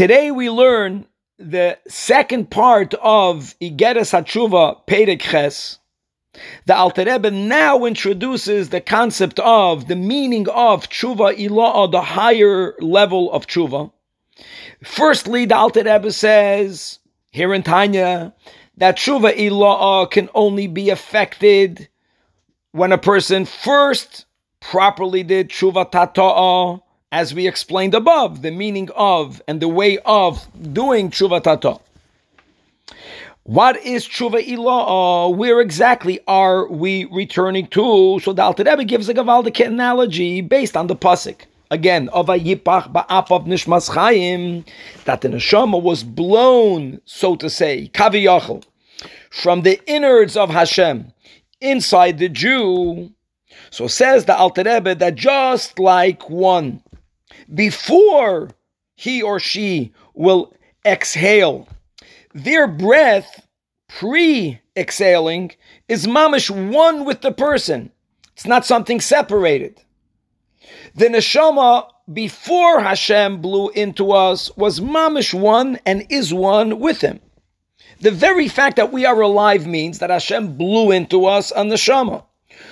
Today we learn the second part of Igeres Hatshuva Ches. The Alter Rebbe now introduces the concept of the meaning of tshuva ilah, the higher level of tshuva. Firstly, the Alter Rebbe says here in Tanya that tshuva ilah can only be affected when a person first properly did tshuva tata'ah, as we explained above, the meaning of and the way of doing tshuva tata'ah. What is tshuva ilah? Uh, where exactly are we returning to? So the Alter Rebbe gives a gavaldik analogy based on the pasuk. Again, of a yipach ba'apav nishmas chayim, that the neshama was blown, so to say, kaviyachal, from the innards of Hashem inside the Jew. So says the Alter Rebbe that just like one, before he or she will exhale, their breath pre exhaling is mamish one with the person. It's not something separated. The neshama before Hashem blew into us was mamish one and is one with him. The very fact that we are alive means that Hashem blew into us a neshama.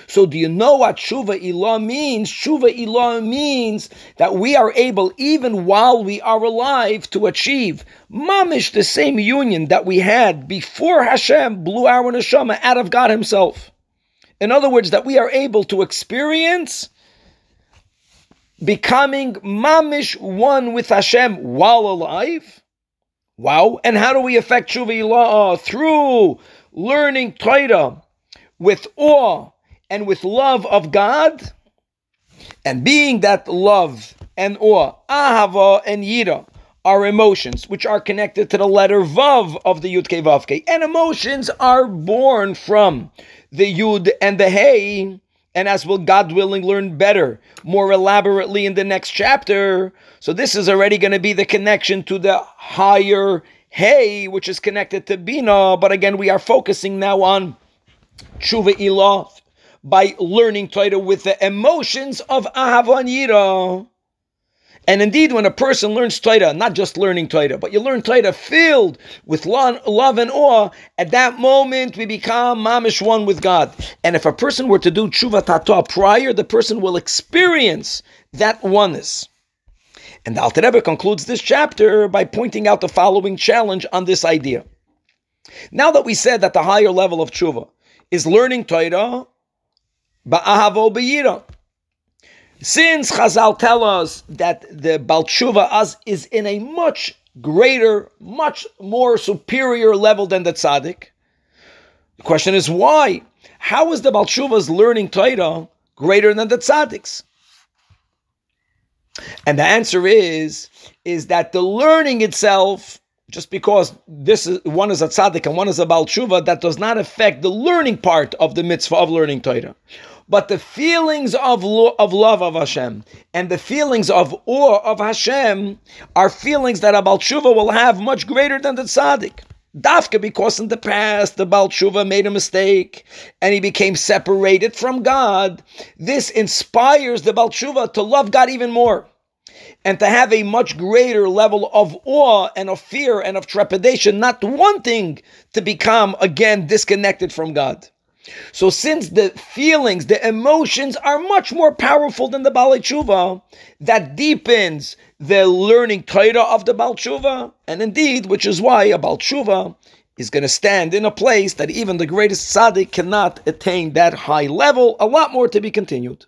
So do you know what Shuva Ilah means? Shuva Ilah means that we are able, even while we are alive, to achieve mamish the same union that we had before Hashem blew our neshama out of God Himself. In other words, that we are able to experience becoming mamish one with Hashem while alive. Wow. And how do we affect Shuva Ilah? Through learning Torah with awe and with love of God, and being that love and awe, ahava and yira, are emotions which are connected to the letter vav of the yud ke vav and emotions are born from the yud and the hey. And as will God willing learn better, more elaborately in the next chapter. So this is already going to be the connection to the higher hey, which is connected to bina. But again, we are focusing now on tshuva ilah by learning Torah with the emotions of Ahava and Yira. And indeed, when a person learns Torah, not just learning Torah, but you learn Torah filled with love and awe, at that moment we become mamish one with God. And if a person were to do tshuva tata prior, the person will experience that oneness. And the Alter Rebbe concludes this chapter by pointing out the following challenge on this idea. Now that we said that the higher level of tshuva is learning Torah Ba'ahavo b'yira. Since Chazal tell us that the Balshuva is in a much greater, much more superior level than the tzaddik, the question is why? How is the Balshuva's learning Torah greater than the tzaddik's? And the answer is, is that the learning itself, just because this is one is a tzaddik and one is a balshuva, that does not affect the learning part of the mitzvah of learning Torah. But the feelings of, lo- of love of Hashem and the feelings of awe of Hashem are feelings that a Balshuva will have much greater than the tzaddik. Dafka, because in the past the Baal Tshuva made a mistake and he became separated from God, this inspires the Baal Tshuva to love God even more and to have a much greater level of awe and of fear and of trepidation, not wanting to become again disconnected from God. So since the feelings, the emotions are much more powerful than the Baalei Tshuva, that deepens the learning Torah of the Baal Tshuva, and indeed, which is why a Baal Tshuva is going to stand in a place that even the greatest tzaddik cannot attain that high level. A lot more to be continued.